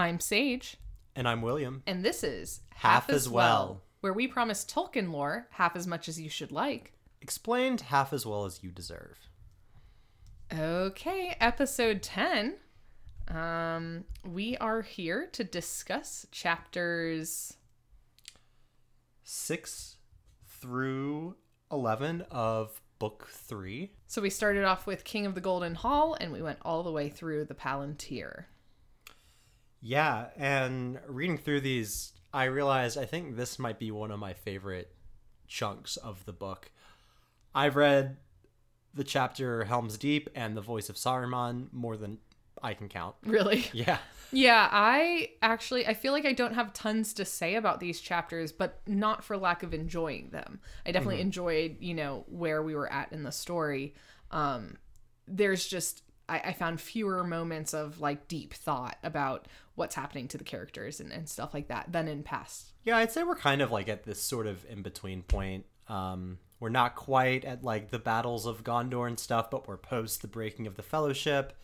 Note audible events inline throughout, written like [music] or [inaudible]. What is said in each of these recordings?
I'm Sage, And I'm William. and this is Half as Well. where we promise Tolkien lore half as much as you should like. Explained half as well as you deserve. Okay, episode 10. Um, we are here to discuss chapters. Six through 11 of book three. So we started off with King of the Golden Hall and we went all the way through the Palantir. Yeah, and reading through these, I realized I think this might be one of my favorite chunks of the book. I've read the chapter Helm's Deep and The Voice of Saruman more than I can count. Really? [laughs] Yeah. Yeah, I actually I feel like I don't have tons to say about these chapters, but not for lack of enjoying them. I definitely enjoyed, you know, where we were at in the story. Um there's just I, I found fewer moments of like deep thought about what's happening to the characters and, and stuff like that than in past. Yeah, I'd say we're kind of like at this sort of in between point. Um, we're not quite at like the battles of Gondor and stuff, but we're post the breaking of the Fellowship.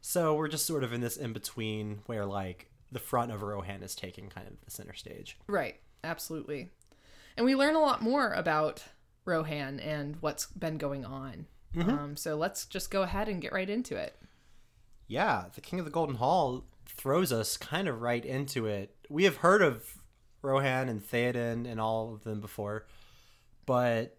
So we're just sort of in this in between where like the front of Rohan is taking kind of the center stage. Right, absolutely. And we learn a lot more about Rohan and what's been going on. Um, so let's just go ahead and get right into it. Yeah, the King of the Golden Hall throws us kind of right into it. We have heard of Rohan and Theoden and all of them before, but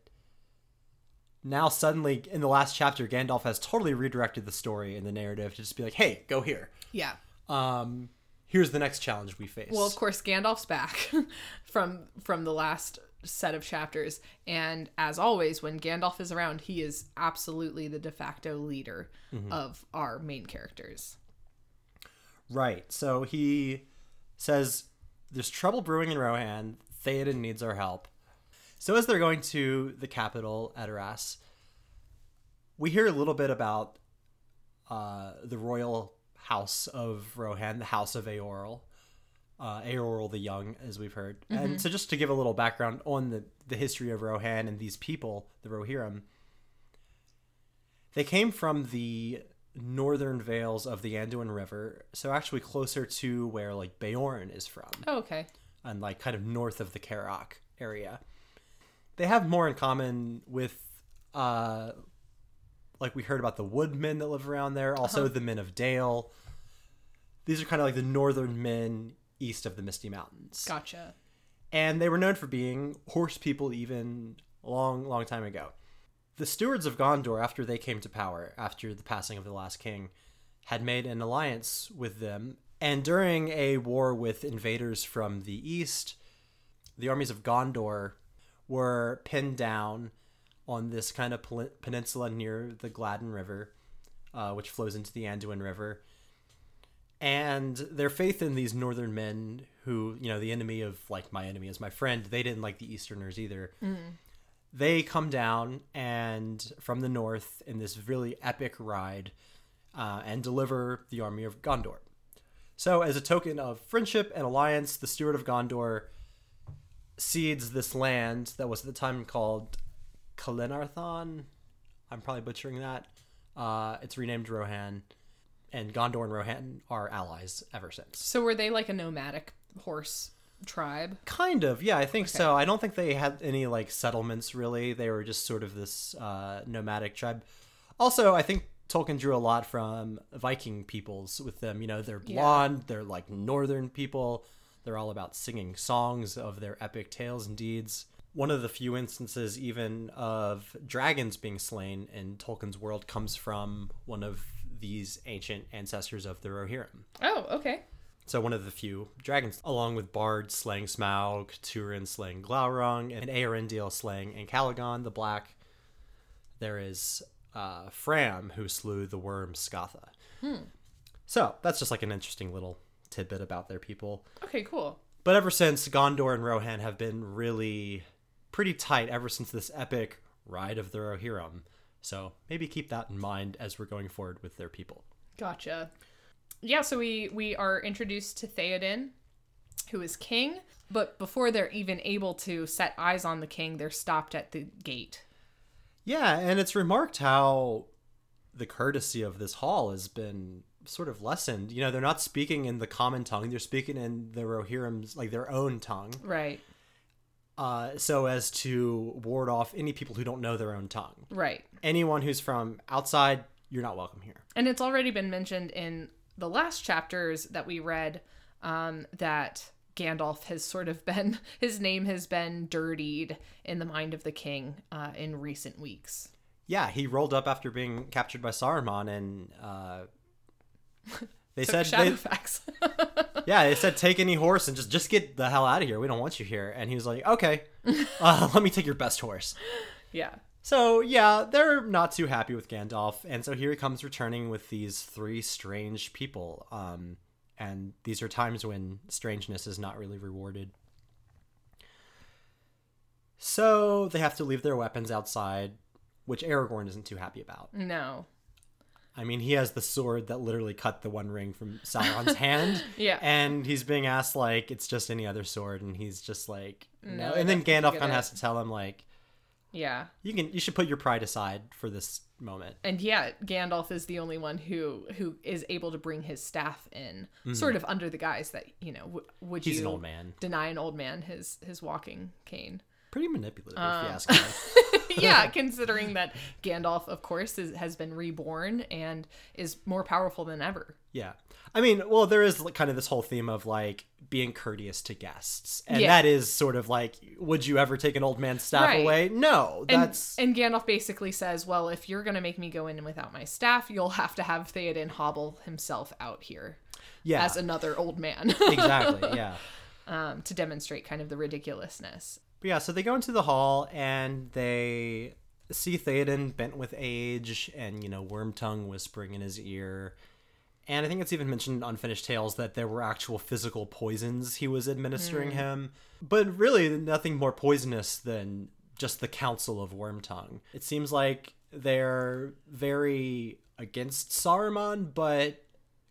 now suddenly in the last chapter, Gandalf has totally redirected the story and the narrative to just be like, "Hey, go here. Yeah. Um, here's the next challenge we face." Well, of course, Gandalf's back [laughs] from from the last set of chapters, and as always, when Gandalf is around, he is absolutely the de facto leader of our main characters. Right. So he says there's trouble brewing in Rohan. Theoden needs our help. So as they're going to the capital, Edoras, we hear a little bit about uh, the royal house of Rohan, the house of Eorl. Uh, Eorl the Young, as we've heard. And so just to give a little background on the, the history of Rohan and these people, the Rohirrim, they came from the northern vales of the Anduin River, so actually closer to where like Beorn is from, Oh, okay. and like kind of north of the Carrock area. They have more in common with, uh, like we heard about the woodmen that live around there, also the men of Dale. These are kind of like the northern men east of the Misty Mountains Gotcha. and they were known for being horse people even a long, long time ago. The stewards of Gondor, after they came to power, after the passing of the last king, had made an alliance with them. And during a war with invaders from the east, the armies of Gondor were pinned down on this kind of peninsula near the Gladden River, uh, which flows into the Anduin River. And their faith in these northern men who you know the enemy of like my enemy is my friend they didn't like the easterners either they come down and from the north in this really epic ride uh, and deliver the army of gondor. So as a token of friendship and alliance the steward of gondor cedes this land that was at the time called Calenardhon. I'm probably butchering that. Uh, it's renamed rohan and Gondor and Rohan are allies ever since. So were they like a nomadic horse tribe? Kind of, yeah, I think so. I don't think they had any like settlements really. They were just sort of this uh, nomadic tribe. Also, I think Tolkien drew a lot from Viking peoples with them. You know, they're Yeah. blonde, they're like northern people. They're all about singing songs of their epic tales and deeds. One of the few instances, even of dragons being slain in Tolkien's world, comes from one of these ancient ancestors of the Rohirrim. Oh, okay. So one of the few dragons, along with Bard slaying Smaug, Turin slaying Glaurung, and Eärendil slaying Ancalagon the Black, there is uh, Fram who slew the worm Scatha. So that's just like an interesting little tidbit about their people. Okay, cool. But ever since Gondor and Rohan have been really pretty tight ever since this epic ride of the Rohirrim. So maybe keep that in mind as we're going forward with their people. Gotcha. Yeah, so we we are introduced to Theoden, who is king, but before they're even able to set eyes on the king, they're stopped at the gate. Yeah, and it's remarked how the courtesy of this hall has been sort of lessened. You know, they're not speaking in the common tongue; they're speaking in the Rohirrim's like their own tongue, Right. uh, so as to ward off any people who don't know their own tongue. Right. Anyone who's from outside, you're not welcome here. And it's already been mentioned in the last chapters that we read um, that Gandalf has sort of been, [laughs] his name has been dirtied in the mind of the king uh, in recent weeks. Yeah, he rolled up after being captured by Saruman, and uh, [laughs] they said, they, [laughs] yeah, they said take any horse and just just get the hell out of here. We don't want you here. And he was like, okay, uh, let me take your best horse. yeah. So yeah, they're not too happy with Gandalf, and so here he comes returning with these three strange people. Um, and these are times when strangeness is not really rewarded. So they have to leave their weapons outside, which Aragorn isn't too happy about. No. I mean, he has the sword that literally cut the One Ring from Sauron's [laughs] hand. Yeah. And he's being asked like it's just any other sword, and he's just like no. No, and then Gandalf kind of has to tell him like Yeah. you can you should put your pride aside for this moment. And yeah, Gandalf is the only one who who is able to bring his staff in, sort of under the guise that you know, w- would Mm-hmm. He's you an old man, deny an old man his his walking cane? pretty manipulative Uh. if you ask me. [laughs] yeah, [laughs] considering that Gandalf, of course, is, has been reborn and is more powerful than ever. yeah, I mean, well, there is kind of this whole theme of like being courteous to guests, and Yeah. that is sort of like, would you ever take an old man's staff Right. away? No, And, that's and Gandalf basically says, "Well, if you're gonna make me go in without my staff, you'll have to have Theoden hobble himself out here yeah, as another old man [laughs] exactly, yeah. um, to demonstrate kind of the ridiculousness." But yeah, so they go into the hall and they see Theoden bent with age and, you know, Wormtongue whispering in his ear. And I think it's even mentioned in Unfinished Tales that there were actual physical poisons he was administering him. But really, nothing more poisonous than just the Counsel of Wormtongue. It seems like they're very against Saruman, but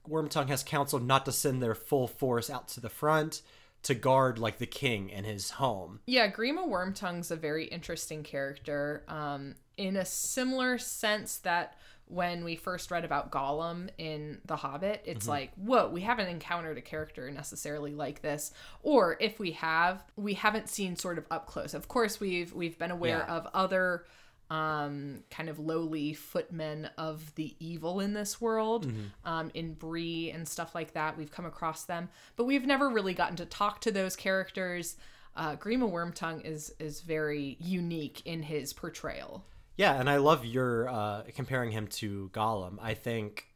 Wormtongue has counseled not to send their full force out to the front to guard like the king and his home. Yeah, Grima Wormtongue's a very interesting character. Um, in a similar sense that when we first read about Gollum in The Hobbit, it's like, whoa, we haven't encountered a character necessarily like this. Or if we have, we haven't seen sort of up close. Of course, we've we've been aware Yeah. of other um kind of lowly footmen of the evil in this world um in Bree and stuff like that we've come across them but we've never really gotten to talk to those characters uh Grima Wormtongue is is very unique in his portrayal Yeah, and I love your uh, comparing him to Gollum. I think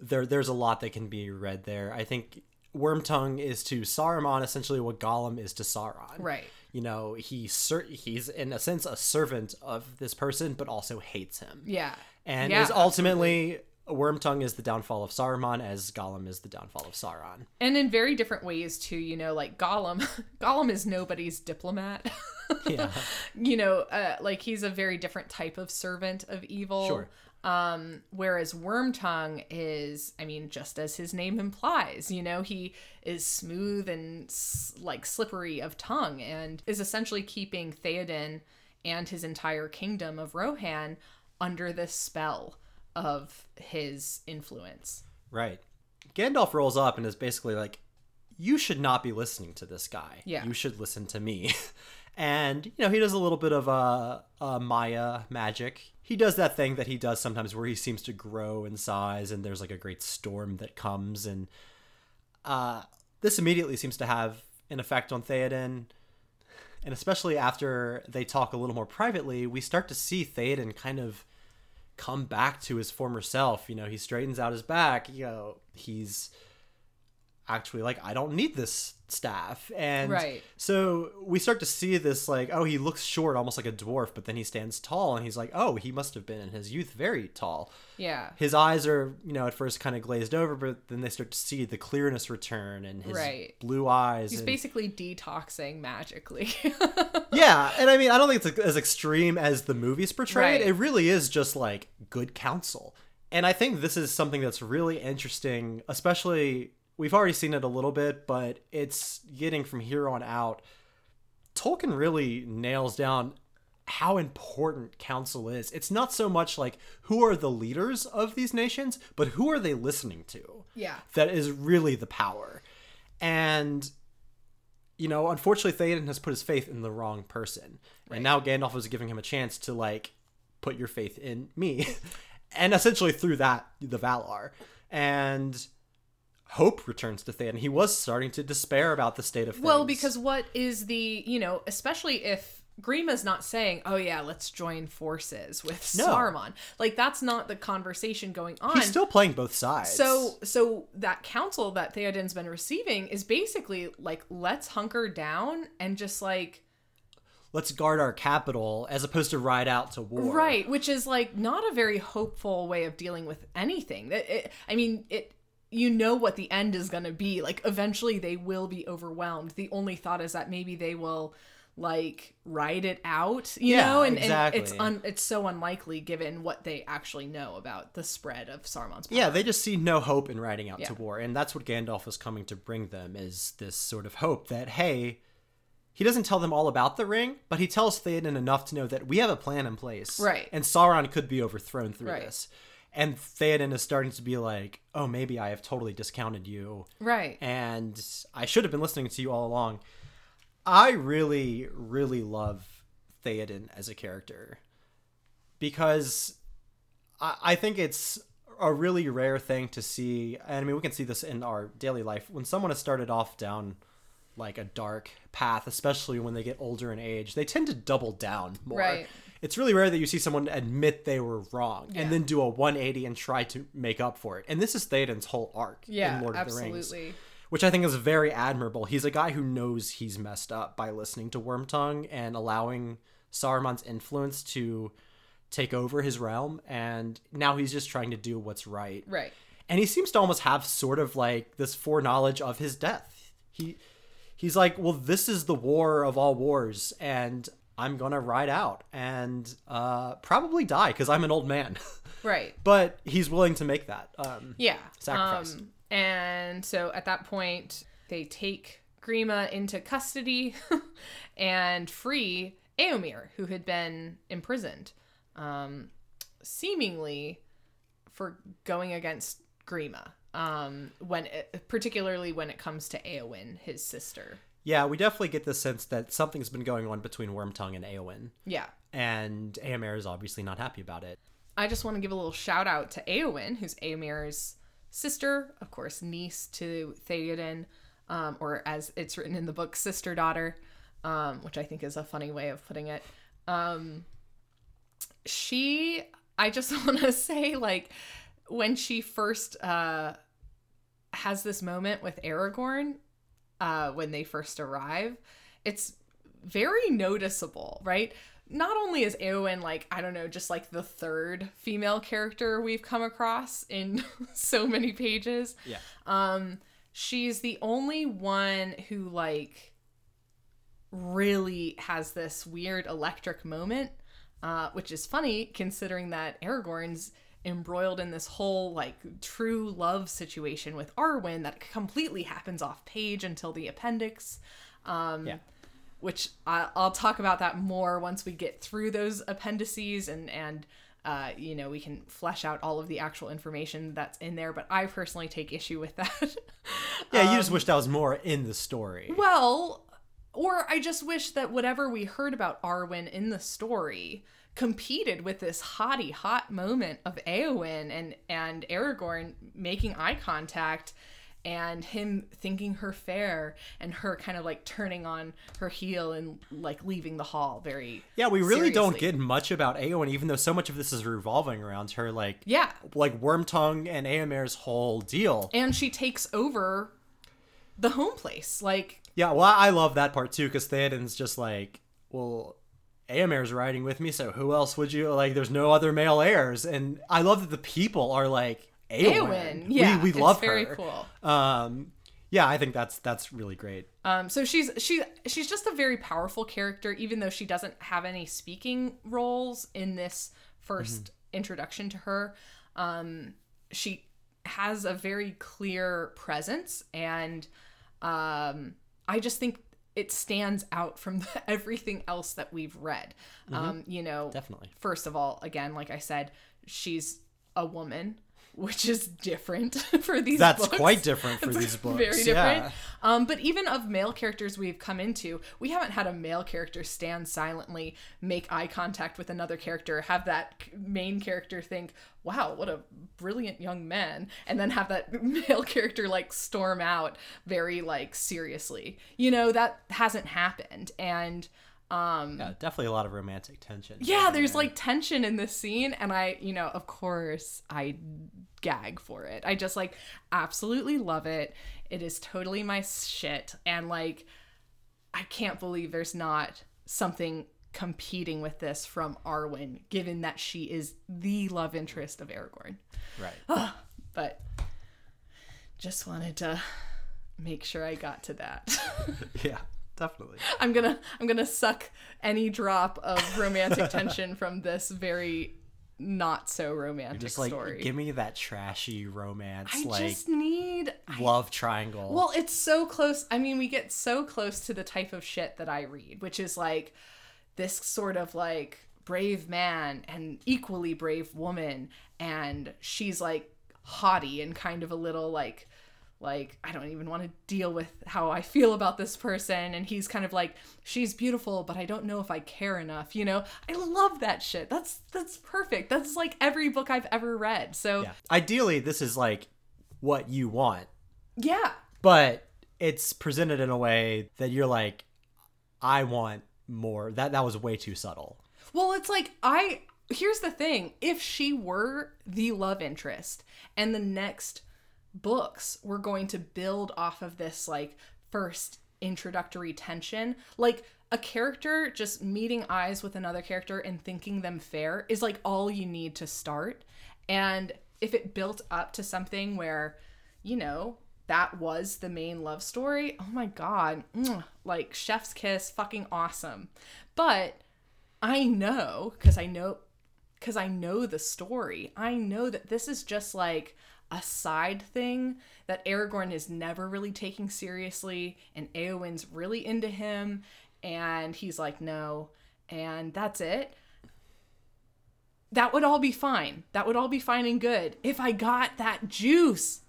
there there's a lot that can be read there. I think Wormtongue is to Saruman essentially what Gollum is to Sauron. right You know, he cer- he's in a sense a servant of this person, but also hates him. yeah And Yeah, is ultimately Wormtongue is the downfall of Saruman, as Gollum is the downfall of Sauron. and in very different ways too you know like Gollum [laughs] Gollum is nobody's diplomat [laughs] Yeah, you know, uh, like he's a very different type of servant of evil. Sure. Um, whereas Wormtongue is, I mean, just as his name implies, you know, he is smooth and s- like slippery of tongue and is essentially keeping Theoden and his entire kingdom of Rohan under the spell of his influence. right. Gandalf rolls up and is basically like, "You should not be listening to this guy. Yeah. you should listen to me." [laughs] and you know he does a little bit of uh, uh, Maia magic. He does that thing that he does sometimes where he seems to grow in size, and there's like a great storm that comes, and uh, this immediately seems to have an effect on Theoden. And especially after they talk a little more privately, we start to see Theoden kind of come back to his former self. You know, he straightens out his back. You know, he's actually like, I don't need this staff. And Right. so we start to see this like, oh, he looks short, almost like a dwarf, but then he stands tall, and he's like, oh, he must have been in his youth very tall. Yeah. His eyes are, you know, at first kind of glazed over, but then they start to see the clearness return and his Right. blue eyes. He's and- basically detoxing magically. [laughs] yeah, and I mean, I don't think it's as extreme as the movies portray it. Right. It really is just like good counsel. And I think this is something that's really interesting, especially we've already seen it a little bit, but it's getting from here on out. Tolkien really nails down how important counsel is. It's not so much like who are the leaders of these nations, but who are they listening to? Yeah. That is really the power. And you know, unfortunately Theoden has put his faith in the wrong person. And now Gandalf is giving him a chance to like put your faith in me. [laughs] and essentially through that the Valar. And hope returns to Theoden. He was starting to despair about the state of things. Well, because what is the, you know, especially if Grima's not saying, "Oh yeah, let's join forces with No. Saruman." Like that's not the conversation going on. he's still playing both sides. so so that counsel that Theoden's been receiving is basically like let's hunker down and just like let's guard our capital as opposed to ride out to war. right, which is like not a very hopeful way of dealing with anything. That it, I mean, it you know what the end is going to be. Like eventually they will be overwhelmed. The only thought is that maybe they will like ride it out, you Yeah, know, and, exactly. and it's un, it's so unlikely given what they actually know about the spread of Saruman's power. Yeah, they just see no hope in riding out Yeah. to war, and that's what Gandalf is coming to bring them is this sort of hope that hey, he doesn't tell them all about the ring, but he tells Theoden enough to know that we have a plan in place, Right. And Sauron could be overthrown through Right. this, and Theoden is starting to be like, oh, maybe I have totally discounted you, right. and I should have been listening to you all along. I really, really love Theoden as a character because I, I think it's a really rare thing to see. And I mean, we can see this in our daily life when someone has started off down like a dark path, especially when they get older in age, they tend to double down more. Right. It's really rare that you see someone admit they were wrong Yeah. and then do a 180 and try to make up for it. And this is Theoden's whole arc Yeah, in Lord of the Rings absolutely. which I think is very admirable. He's a guy who knows he's messed up by listening to Wormtongue and allowing Saruman's influence to take over his realm, and now he's just trying to do what's right. Right. And he seems to almost have sort of like this foreknowledge of his death. He he's like, well, this is the war of all wars, and I'm gonna ride out and uh, probably die because I'm an old man. [laughs] Right. but he's willing to make that. Um, Yeah. Sacrifice. Um, and so at that point, they take Grima into custody [laughs] and free Eomer, who had been imprisoned, um, seemingly for going against Grima. Um, when it, particularly when it comes to Eowyn, his sister. Yeah, we definitely get the sense that something's been going on between Wormtongue and Eowyn, Yeah. and Eomer is obviously not happy about it. I just want to give a little shout out to Eowyn, who's Eomer's sister, of course, niece to Theoden, um, or as it's written in the book, sister daughter, um, which I think is a funny way of putting it. Um, she, I just [laughs] want to say, like, when she first uh, has this moment with Aragorn, uh, when they first arrive, it's very noticeable, right? Not only is Eowyn like I don't know, just like the third female character we've come across in [laughs] so many pages. Yeah. Um, she's the only one who like really has this weird electric moment, uh, which is funny considering that Aragorn's embroiled in this whole like true love situation with Arwen that completely happens off page until the appendix. Um, Yeah. which I, I'll talk about that more once we get through those appendices and and uh, you know we can flesh out all of the actual information that's in there. But I personally take issue with that. [laughs] Yeah, you just wish that was more in the story. well, or I just wish that whatever we heard about Arwen in the story competed with this hottie hot moment of Eowyn and and Aragorn making eye contact and him thinking her fair and her kind of like turning on her heel and like leaving the hall very Yeah, we really don't get much about Eowyn, even though so much of this is revolving around her, like yeah like Wormtongue and Eomer's whole deal. and she takes over the home place like Yeah, well, I love that part too, because Theoden's just like, well, Eomer's riding with me, so who else would you like? There's no other male heirs, and I love that the people are like. Eowyn yeah we, we it's love very her. cool Um, yeah, I think that's that's really great. Um, so she's she she's just a very powerful character, even though she doesn't have any speaking roles in this 1st introduction to her. Um, she has a very clear presence, and um, I just think it stands out from [laughs] the, everything else that we've read. Um, you know, Mm-hmm. Definitely. first of all, again, like I said, she's a woman, which is different [laughs] for these books. That's books. quite different for these books. Very different. Yeah. Um, but even of male characters we've come into, we haven't had a male character stand silently, make eye contact with another character, have that main character think, wow, what a brilliant young man, and then have that [laughs] male character like storm out very like seriously. You know, that hasn't happened. And um Yeah, definitely a lot of romantic tension. yeah, there's like tension in this scene, and I, you know, of course, I gag for it. I just like absolutely love it. It is totally my shit, and like, I can't believe there's not something competing with this from Arwen, given that she is the love interest of Aragorn. right. But just wanted to make sure I got to that. [laughs] [laughs] yeah, definitely. I'm gonna I'm gonna suck any drop of romantic [laughs] tension from this very not so romantic Just like story. give me that trashy romance, I like just need love triangle. well, it's so close. I mean, we get so close to the type of shit that I read, which is like this sort of like brave man and equally brave woman, and she's like haughty and kind of a little like like I don't even want to deal with how I feel about this person and he's kind of like she's beautiful but I don't know if I care enough you know I love that shit that's that's perfect that's like every book I've ever read so yeah. Ideally, this is like what you want, yeah but it's presented in a way that you're like, I want more. That that was way too subtle. Well, it's like I here's the thing. If she were the love interest and the next books were going to build off of this like first introductory tension, like a character just meeting eyes with another character and thinking them fair is like all you need to start. And if it built up to something where, you know, that was the main love story, oh my god, like chef's kiss, fucking awesome. But I know because I know because I know the story. I know that this is just like a side thing that Aragorn is never really taking seriously, and Eowyn's really into him, and he's like, no, and that's it. That would all be fine. That would all be fine and good if I got that juice.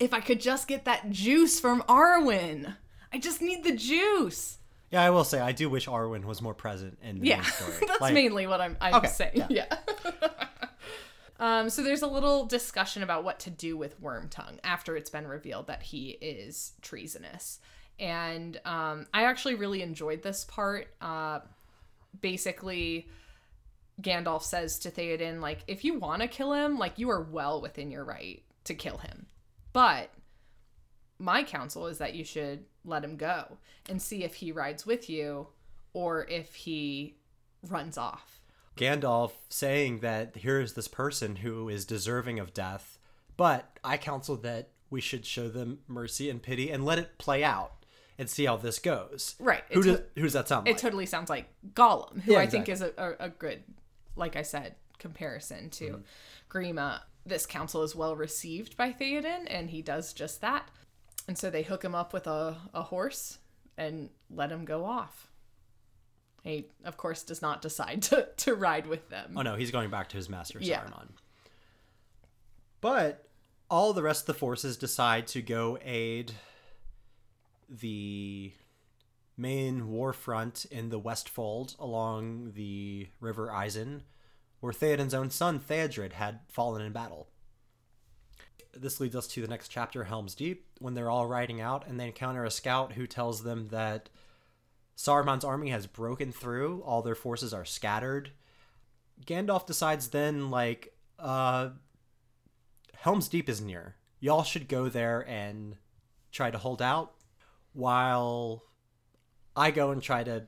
If I could just get that juice from Arwen. I just need the juice. Yeah, I will say I do wish Arwen was more present in the Yeah, [laughs] story. that's Like, mainly what I'm, I'm Okay, saying. Yeah. [laughs] um, so there's a little discussion about what to do with Wormtongue after it's been revealed that he is treasonous. And um, I actually really enjoyed this part. Uh, basically, Gandalf says to Theoden, like, if you want to kill him, like, you are well within your right to kill him. But my counsel is that you should let him go and see if he rides with you or if he runs off. Gandalf saying that here is this person who is deserving of death, but I counsel that we should show them mercy and pity and let it play out and see how this goes. Right. Who does, who does that sound It like? totally sounds like Gollum, who Yeah, I think is a, a, a good, like I said, comparison to mm-hmm. Grima. This counsel is well received by Theoden, and he does just that. And so they hook him up with a, a horse and let him go off. He, of course, does not decide to, to ride with them. oh no, he's going back to his master Yeah. Saruman. But all the rest of the forces decide to go aid the main war front in the Westfold along the River Isen, where Theoden's own son Theodred had fallen in battle. This leads us to the next chapter, Helm's Deep, when they're all riding out and they encounter a scout who tells them that Saruman's army has broken through, all their forces are scattered. Gandalf decides then, like, uh, Helm's Deep is near. Y'all should go there and try to hold out while I go and try to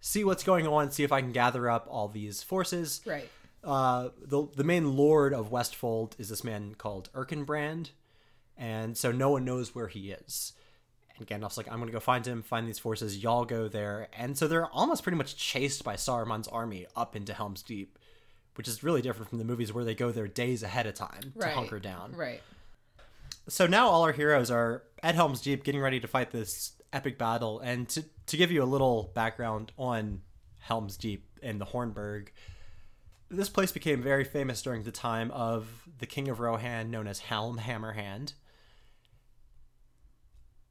see what's going on, see if I can gather up all these forces. Right. Uh, the the main lord of Westfold is this man called Erkenbrand, and so no one knows where he is. And Gandalf's like, I'm gonna go find him, find these forces. Y'all go there, and so they're almost pretty much chased by Saruman's army up into Helm's Deep, which is really different from the movies where they go there days ahead of time to hunker down. Right. So now all our heroes are at Helm's Deep, getting ready to fight this epic battle. And to, to give you a little background on Helm's Deep and the Hornburg, this place became very famous during the time of the king of Rohan, known as Helm Hammerhand.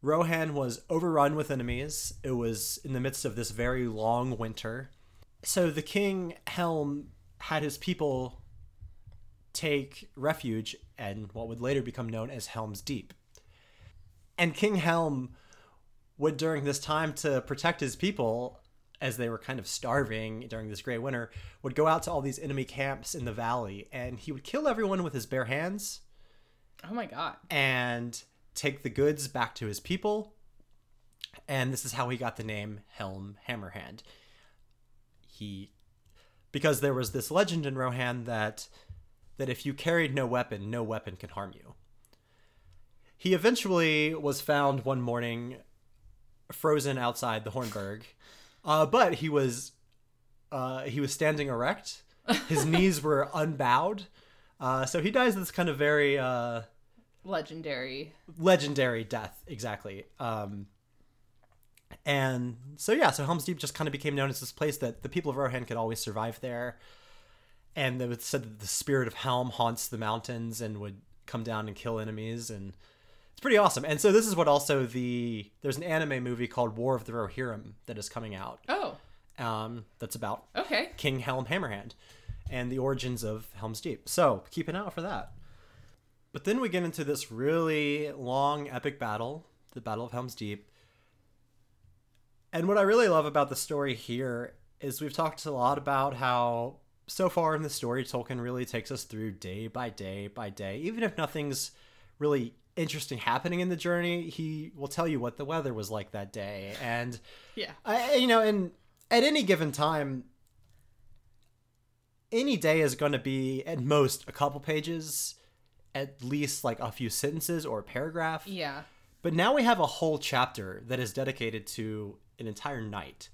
Rohan was overrun with enemies. It was in the midst of this very long winter. So the king Helm had his people take refuge in what would later become known as Helm's Deep. And King Helm would, during this time to protect his people, as they were kind of starving during this gray winter, would go out to all these enemy camps in the valley and he would kill everyone with his bare hands Oh my god. and take the goods back to his people. And this is how he got the name Helm Hammerhand. He because there was this legend in Rohan that that if you carried no weapon, no weapon can harm you. He eventually was found one morning frozen outside the Hornburg. Uh, but he was uh, he was standing erect. His [laughs] knees were unbowed. Uh, so he dies this kind of very uh, Legendary. legendary death exactly um and so yeah so helm's deep just kind of became known as this place that the people of rohan could always survive there and it was said that the spirit of helm haunts the mountains and would come down and kill enemies and it's pretty awesome and so this is what also the there's an anime movie called war of the rohirrim that is coming out Oh, um that's about okay. King Helm Hammerhand and the origins of Helm's Deep. So keep an eye out for that. But then we get into this really long, epic battle, the Battle of Helm's Deep. And what I really love about the story here is we've talked a lot about how so far in the story, Tolkien really takes us through day by day by day. Even if nothing's really interesting happening in the journey, he will tell you what the weather was like that day. And [laughs] Yeah. I, you know, and at any given time, any day is going to be at most a couple pages, at least like a few sentences or a paragraph. Yeah. But now we have a whole chapter that is dedicated to an entire night.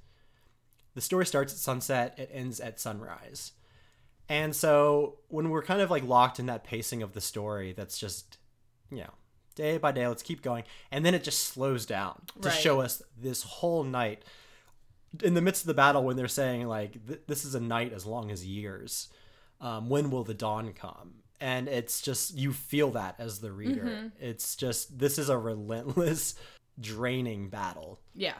The story starts at sunset, it ends at sunrise. And so when we're kind of like locked in that pacing of the story, that's just, you know, day by day, let's keep going. And then it just slows down to Right. show us this whole night in the midst of the battle when they're saying, like, this is a night as long as years. Um, when will the dawn come? And it's just, you feel that as the reader. It's just, this is a relentless, [laughs] draining battle. Yeah.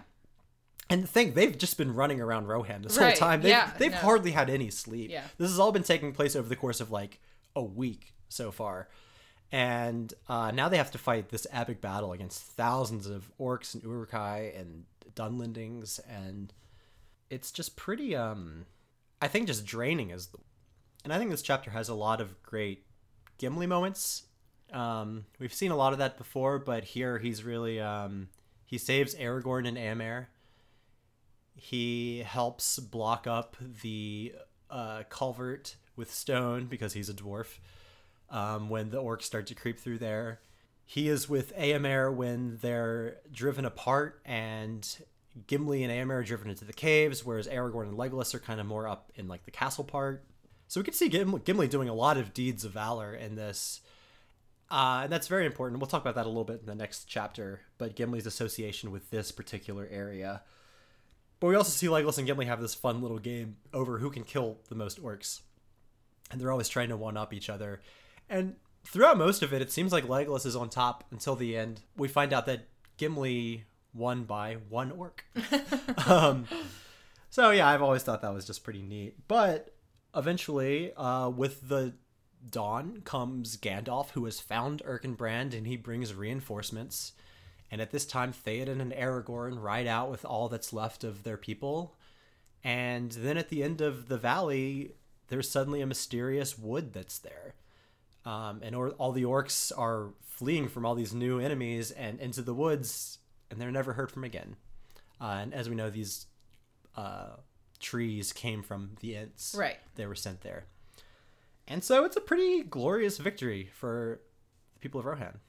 And think they've just been running around Rohan this Right, whole time. They've, yeah, they've no. hardly had any sleep. Yeah. This has all been taking place over the course of like a week so far. And uh, now they have to fight this epic battle against thousands of orcs and Uruk-hai and Dunlendings. And it's just pretty, um, I think, just draining as the. And I think this chapter has a lot of great Gimli moments. Um, we've seen a lot of that before, but here he's really um, he saves Aragorn and Eomer. He helps block up the uh, culvert with stone because he's a dwarf. Um, when the orcs start to creep through there, he is with Eomer when they're driven apart, and Gimli and Eomer are driven into the caves, whereas Aragorn and Legolas are kind of more up in like the castle part. So we can see Gimli, Gimli doing a lot of deeds of valor in this. Uh, and that's very important. We'll talk about that a little bit in the next chapter, but Gimli's association with this particular area. But we also see Legolas and Gimli have this fun little game over who can kill the most orcs. And they're always trying to one up each other. And throughout most of it, it seems like Legolas is on top until the end. We find out that Gimli won by one orc. [laughs] um, so yeah, I've always thought that was just pretty neat. But eventually, uh, with the dawn comes Gandalf, who has found Erkenbrand, and he brings reinforcements. And at this time, Theoden and Aragorn ride out with all that's left of their people. And then at the end of the valley, there's suddenly a mysterious wood that's there. Um, and or, all the orcs are fleeing from all these new enemies and into the woods, and they're never heard from again. Uh, and as we know, these uh, trees came from the Ents. Right. They were sent there. And so it's a pretty glorious victory for the people of Rohan.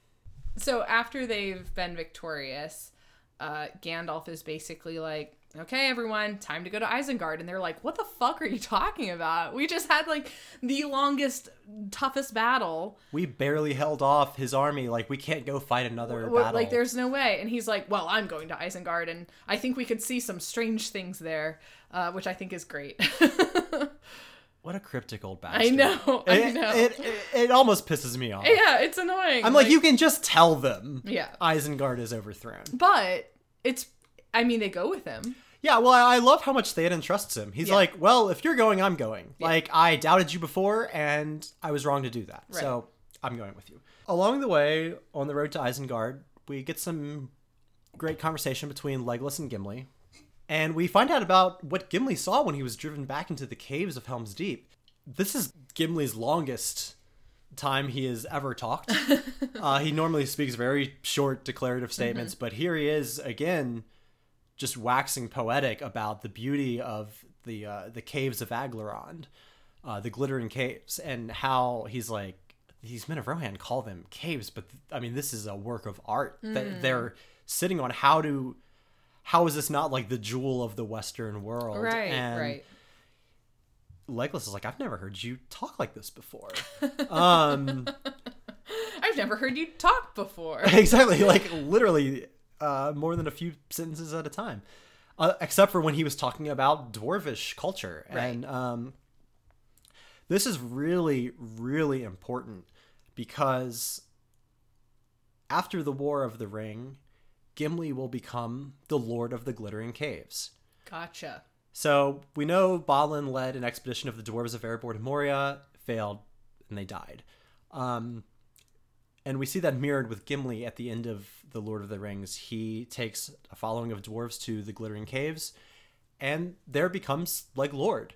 So after they've been victorious, uh, Gandalf is basically like, okay, everyone, time to go to Isengard. And they're like, what the fuck are you talking about? We just had like the longest, toughest battle. We barely held off his army. Like, we can't go fight another Well, battle. Like, there's no way. And he's like, well, I'm going to Isengard. And I think we could see some strange things there, uh, which I think is great. [laughs] what a cryptic old I bastard. know. I It, know. It, it, it almost pisses me off. yeah, it's annoying. I'm like, you can just tell them Yeah. Isengard is overthrown. But it's, I mean, they go with him. Yeah, well, I I love how much Theoden trusts him. He's Yeah. like, well, if you're going, I'm going. Like, I doubted you before, and I was wrong to do that. Right. So I'm going with you. Along the way, on the road to Isengard, we get some great conversation between Legolas and Gimli. And we find out about what Gimli saw when he was driven back into the caves of Helm's Deep. This is Gimli's longest time he has ever talked. [laughs] uh, he normally speaks very short declarative statements, but here he is again, just waxing poetic about the beauty of the uh, the caves of Aglarond, uh, the glittering caves, and how he's like these men of Rohan call them caves, but th- I mean this is a work of art that they're sitting on. How to how is this not like the jewel of the Western world? Right, And right. Legolas is like, I've never heard you talk like this before. [laughs] um, I've never heard you talk before. [laughs] exactly, like literally uh, more than a few sentences at a time, uh, except for when he was talking about dwarvish culture, and um, this is really, really important because after the War of the Ring, Gimli will become the Lord of the Glittering Caves. Gotcha. So we know Balin led an expedition of the dwarves of Erebor to Moria, failed, and they died. Um, and we see that mirrored with Gimli at the end of The Lord of the Rings. He takes a following of dwarves to the Glittering Caves, and there becomes like Lord.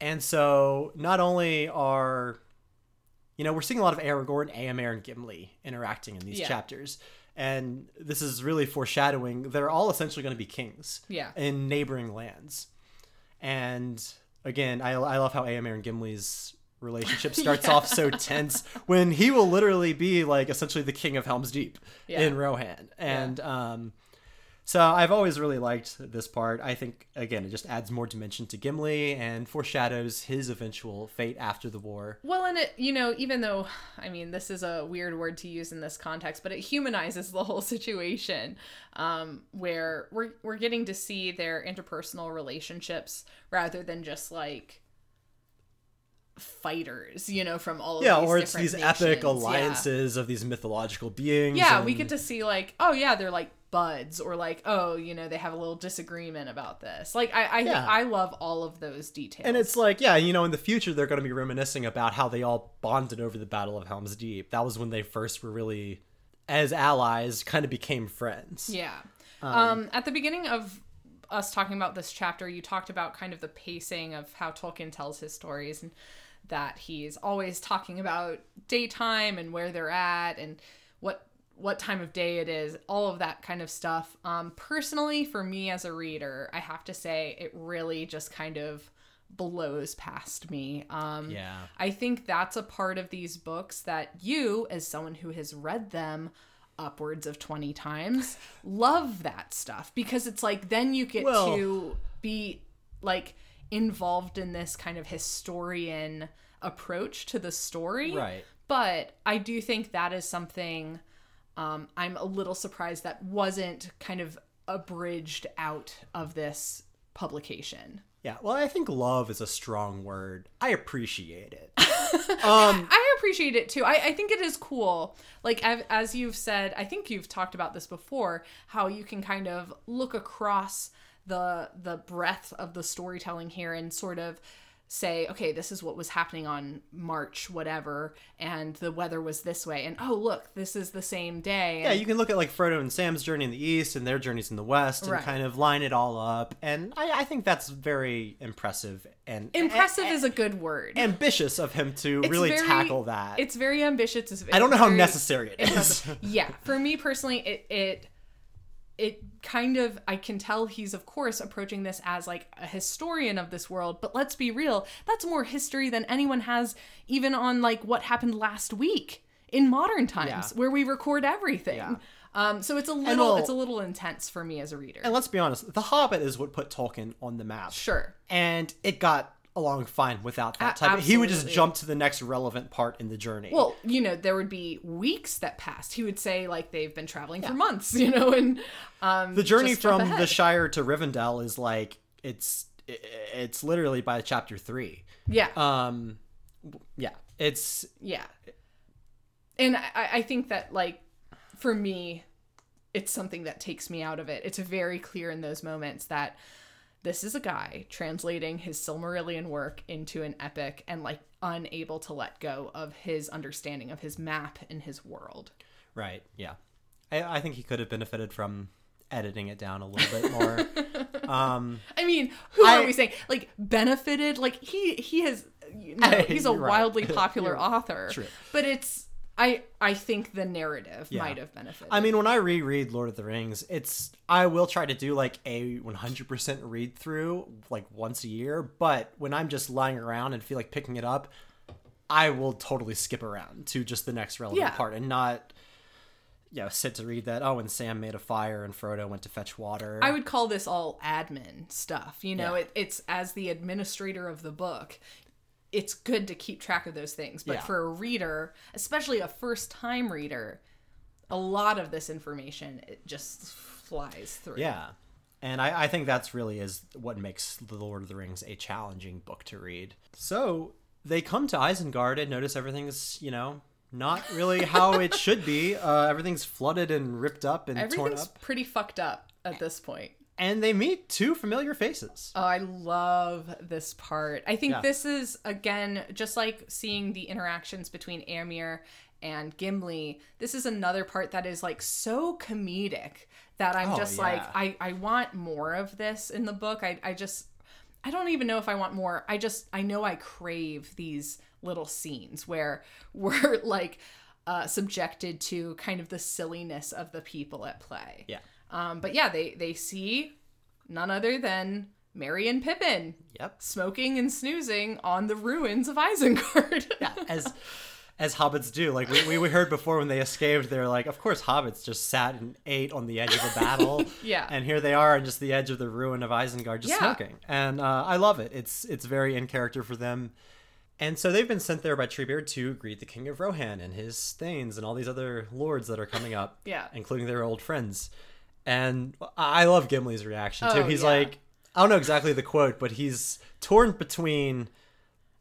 And so not only are, you know, we're seeing a lot of Aragorn, Eomer, and Gimli interacting in these Yeah. chapters. And this is really foreshadowing. They're all essentially going to be kings Yeah. in neighboring lands. And again, I, I love how Eomer and Gimli's relationship [laughs] starts off so tense when he will literally be like essentially the king of Helm's Deep Yeah. in Rohan. And um, so I've always really liked this part. I think again it just adds more dimension to Gimli and foreshadows his eventual fate after the war. Well, and it, you know, even though, I mean, this is a weird word to use in this context, but it humanizes the whole [laughs] situation um, where we're, we're getting to see their interpersonal relationships rather than just like fighters, you know, from all of Yeah, these or it's these epic nations. Yeah. alliances of these mythological beings. Yeah, we get to see like, oh yeah, they're like buds, or like, oh, you know, they have a little disagreement about this. Like, I I, Yeah. I love all of those details. And it's like, yeah, you know, in the future they're going to be reminiscing about how they all bonded over the Battle of Helm's Deep. That was when they first were really, as allies, kind of became friends. Yeah. Um, at the beginning of us talking about this chapter, you talked about kind of the pacing of how Tolkien tells his stories and that he's always talking about daytime and where they're at and what what time of day it is, all of that kind of stuff. Um, personally, for me as a reader, I have to say it really just kind of blows past me. Um, Yeah. I think that's a part of these books that you, as someone who has read them upwards of 20 times, [laughs] love that stuff because it's like then you get Well- to be like involved in this kind of historian approach to the story. Right. But I do think that is something um, I'm a little surprised that wasn't kind of abridged out of this publication. Yeah. Well, I think love is a strong word. I appreciate it. [laughs] um, [laughs] I appreciate it too. I, I think it is cool. Like as, as you've said, I think you've talked about this before. How you can kind of look across the the breadth of the storytelling here and sort of say, okay, this is what was happening on March, whatever, and the weather was this way, and oh look, this is the same day. yeah, you can look at like Frodo and Sam's journey in the east and their journeys in the west and Right. kind of line it all up. And I, I think that's very impressive and impressive is a good word. ambitious of him to It's really very- tackle that. It's very ambitious. It's, I don't know how necessary it is. impressive. yeah, for me personally, it it it kind of I can tell he's of course approaching this as like a historian of this world, but let's be real, that's more history than anyone has even on like what happened last week in modern times Yeah. where we record everything. Yeah. Um, so it's a little it's a little intense for me as a reader. And let's be honest, The Hobbit is what put Tolkien on the map. Sure. And it got along fine without that type. Of, he would just jump to the next relevant part in the journey. Well, you know, there would be weeks that passed. He would say like they've been traveling for months, [laughs] you know, and um, the journey from the. Shire to Rivendell is like it's it's literally by chapter three. yeah, Um, yeah, it's yeah, and I, I think that like for me, it's something that takes me out of it. It's very clear in those moments that this is a guy translating his Silmarillion work into an epic and like unable to let go of his understanding of his map and his world. right. Yeah, I, I think he could have benefited from editing it down a little bit more. [laughs] um, I mean, who I- are we saying? Like benefited? Like he he has you know, [laughs] he's a right. wildly [laughs] popular author. true. But it's I I think the narrative Yeah. might have benefited. I mean, when I reread Lord of the Rings, it's I will try to do like a 100% read through like once a year, but when I'm just lying around and feel like picking it up, I will totally skip around to just the next relevant Yeah. part and not you know, sit to read that oh and Sam made a fire and Frodo went to fetch water. I would call this all admin stuff. You know, Yeah. it, it's as the administrator of the book, it's good to keep track of those things. But Yeah. for a reader, especially a first time reader, a lot of this information it just flies through. Yeah. And I, I think that's really is what makes The Lord of the Rings a challenging book to read. So they come to Isengard and notice everything's, you know, not really how it [laughs] should be. Uh, everything's flooded and ripped up and torn Everything's up. pretty fucked up at this point. And they meet two familiar faces. Oh, I love this part. I think Yeah. this is again just like seeing the interactions between Eomer and Gimli. This is another part that is like so comedic that I'm Oh, just like. I I want more of this in the book. I I just I don't even know if I want more. I just I know I crave these little scenes where [laughs] we're like uh, subjected to kind of the silliness of the people at play. Yeah. Um, but yeah, they they see none other than Merry and Pippin Yep. smoking and snoozing on the ruins of Isengard. [laughs] As as hobbits do. Like we, we heard before when they escaped, they're like, of course hobbits just sat and ate on the edge of a battle. [laughs] Yeah. And here they are on just the edge of the ruin of Isengard just Yeah. smoking. And uh, I love it. It's it's very in character for them. And so they've been sent there by Treebeard to greet the King of Rohan and his Thanes and all these other lords that are coming up. Yeah. Including their old friends. And I love Gimli's reaction too. Oh, he's yeah. like I don't know exactly the quote, but he's torn between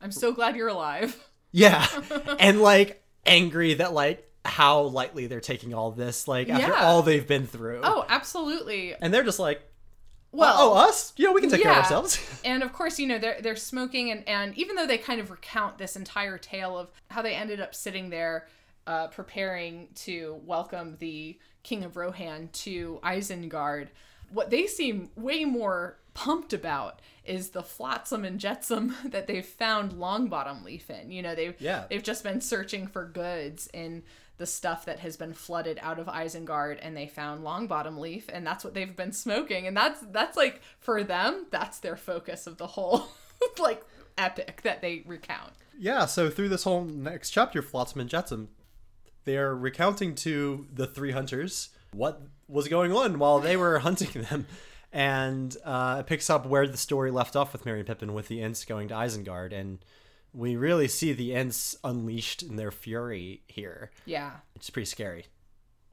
I'm so glad you're alive. yeah. [laughs] and like angry that like how lightly they're taking all this, like after Yeah. all they've been through. Oh, absolutely. And they're just like, Well, oh, us? You know, we can take care of ourselves. [laughs] and of course, you know, they're they're smoking and and even though they kind of recount this entire tale of how they ended up sitting there uh, preparing to welcome the King of Rohan to Isengard, what they seem way more pumped about is the flotsam and jetsam [laughs] that they've found Longbottom Leaf in. You know, they've Yeah. they've just been searching for goods in the stuff that has been flooded out of Isengard and they found Longbottom Leaf and that's what they've been smoking and that's that's like for them that's their focus of the whole [laughs] like epic that they recount. yeah, so through this whole next chapter, Flotsam and Jetsam, they're recounting to the three hunters what was going on while they were [laughs] hunting them. And uh, it picks up where the story left off with Merry and Pippin with the Ents going to Isengard. And we really see the Ents unleashed in their fury here. Yeah. It's pretty scary.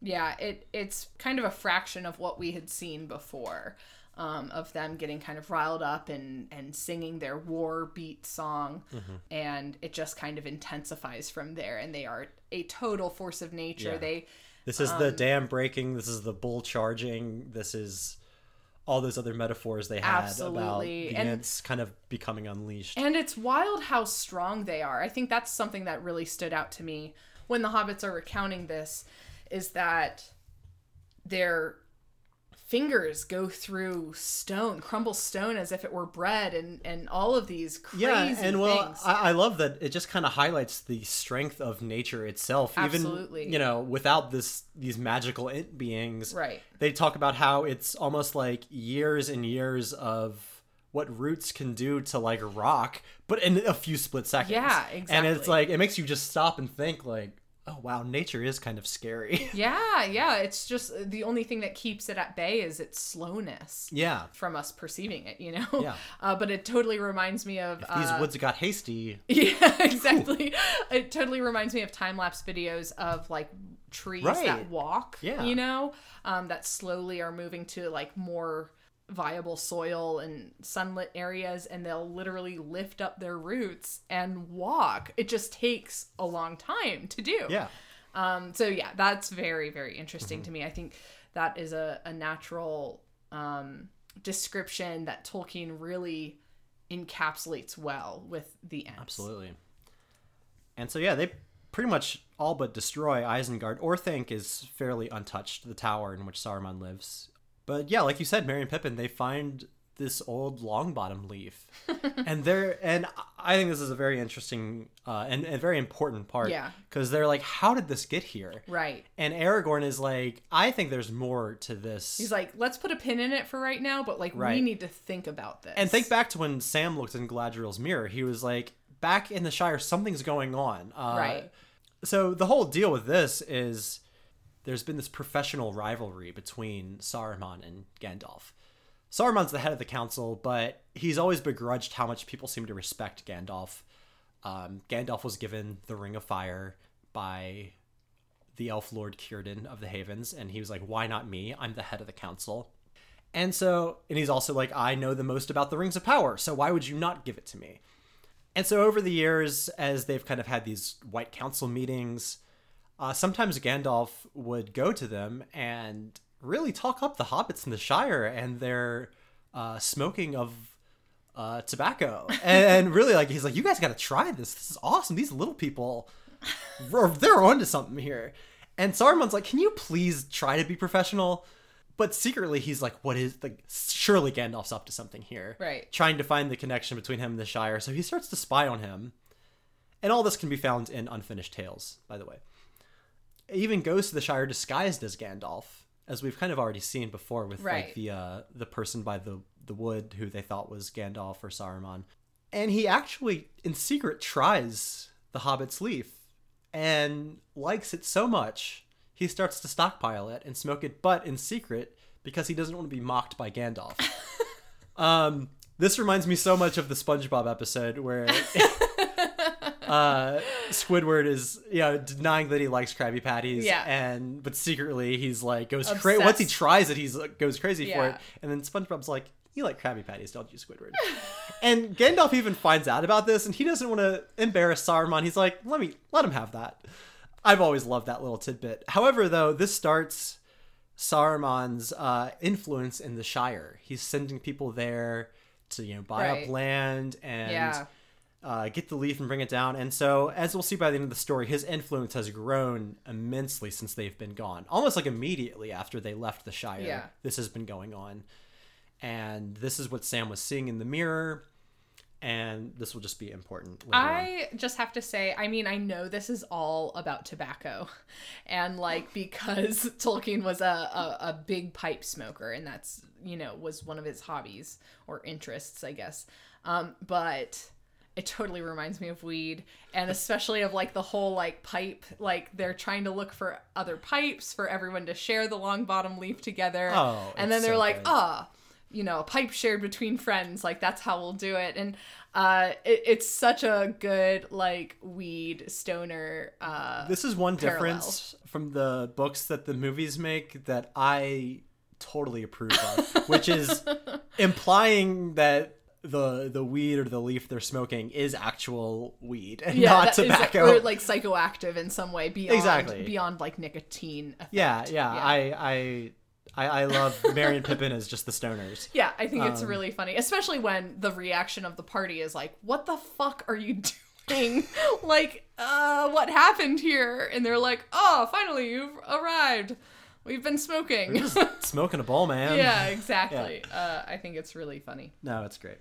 Yeah, it it's kind of a fraction of what we had seen before. Um, of them getting kind of riled up and and singing their war beat song and it just kind of intensifies from there and they are a total force of nature Yeah. they This is the um, dam breaking. This is the bull charging. This is all those other metaphors they had about Absolutely. the And- Ents kind of becoming unleashed. And it's wild how strong they are. I think that's something that really stood out to me when the hobbits are recounting this is that their fingers go through stone, crumble stone as if it were bread and and all of these crazy yeah, and well, things. I, I love that it just kind of highlights the strength of nature itself. Absolutely. Even you know, without this these magical Ent beings, right. they talk about how it's almost like years and years of what roots can do to like rock, but in a few split seconds. Yeah, exactly. And it's like it makes you just stop and think like, oh wow, nature is kind of scary. [laughs] Yeah, yeah. It's just the only thing that keeps it at bay is its slowness yeah. from us perceiving it, you know? Yeah. [laughs] Uh, but it totally reminds me of. If these uh, woods got hasty, [laughs] Yeah, exactly. it totally reminds me of time lapse videos of like trees that walk. Yeah. You know, um, that slowly are moving to like more viable soil and sunlit areas, and they'll literally lift up their roots and walk. It just takes a long time to do. yeah. Um, so yeah, that's very, very interesting to me. I think that is a, a natural um, description that Tolkien really encapsulates well with the Ents. Absolutely. And so yeah, they pretty much all but destroy Isengard. Orthanc is fairly untouched, the tower in which Saruman lives. But yeah, like you said, Merry and Pippin, they find this old Longbottom leaf, [laughs] and they're and I think this is a very interesting uh, and a very important part. Yeah. because they're like, how did this get here? Right. And Aragorn is like, I think there's more to this. He's like, let's put a pin in it for right now, but like we need to think about this. And think back to when Sam looked in Galadriel's mirror. He was like, back in the Shire, something's going on. Uh, Right. So the whole deal with this is there's been this professional rivalry between Saruman and Gandalf. Saruman's the head of the council, but he's always begrudged how much people seem to respect Gandalf. Um, Gandalf was given the Ring of Fire by the Elf Lord Círdan of the Havens, and he was like, "Why not me? I'm the head of the council." And so, and he's also like, I know the most about the Rings of Power, so why would you not give it to me? And so, over the years, as they've kind of had these White Council meetings, uh, sometimes Gandalf would go to them and really talk up the hobbits in the Shire and their uh, smoking of uh, tobacco. And, and really, like, he's like, you guys got to try this. This is awesome. These little people, they're onto something here. And Saruman's like, can you please try to be professional? But secretly, he's like, what is, like, surely Gandalf's up to something here. Right. Trying to find the connection between him and the Shire. So he starts to spy on him. And all this can be found in Unfinished Tales, by the way. Even goes to the Shire disguised as Gandalf, as we've kind of already seen before with Right. like the uh, the person by the the wood who they thought was Gandalf or Saruman. And he actually, in secret, tries the Hobbit's leaf and likes it so much he starts to stockpile it and smoke it, but in secret because he doesn't want to be mocked by Gandalf. [laughs] um, this reminds me so much of the SpongeBob episode where [laughs] uh, Squidward is you know denying that he likes Krabby Patties, Yeah. and but secretly he's like goes crazy. Once he tries it, he's like, goes crazy for it, and then SpongeBob's like, "You like Krabby Patties, don't you, Squidward?" [laughs] and Gandalf even finds out about this, and he doesn't want to embarrass Saruman. He's like, "Let me let him have that." I've always loved that little tidbit. However, though, this starts Saruman's uh, influence in the Shire. He's sending people there to you know buy Right. up land and Yeah. Uh, get the leaf and bring it down. And so, as we'll see by the end of the story, his influence has grown immensely since they've been gone. Almost like immediately after they left the Shire, Yeah. this has been going on. And this is what Sam was seeing in the mirror. And this will just be important. Later on. I just have to say, I mean, I know this is all about tobacco. [laughs] And like, because [laughs] Tolkien was a, a, a big pipe smoker, and that's, you know, was one of his hobbies or interests, I guess. Um, but it totally reminds me of weed, and especially of like the whole like pipe, like they're trying to look for other pipes for everyone to share the long bottom leaf together. Oh, and then they're so like, ah, you know, a pipe shared between friends, like that's how we'll do it. And uh, it, it's such a good like weed stoner. Uh, This is one parallel. difference from the books that the movies make that I totally approve of, which is [laughs] implying that the the weed or the leaf they're smoking is actual weed and yeah, not that is- tobacco. or like psychoactive in some way beyond Exactly. beyond like nicotine. effect. yeah, yeah, Yeah. I I I, I love Merry and [laughs] Pippin as just the stoners. Yeah, I think it's Um, really funny, especially when the reaction of the party is like, "What the fuck are you [laughs] doing? [laughs] like, uh, what happened here?" And they're like, "Oh, finally you've arrived. We've been smoking." Smoking a bowl, man. yeah, exactly. Uh, I think it's really funny. No, it's great.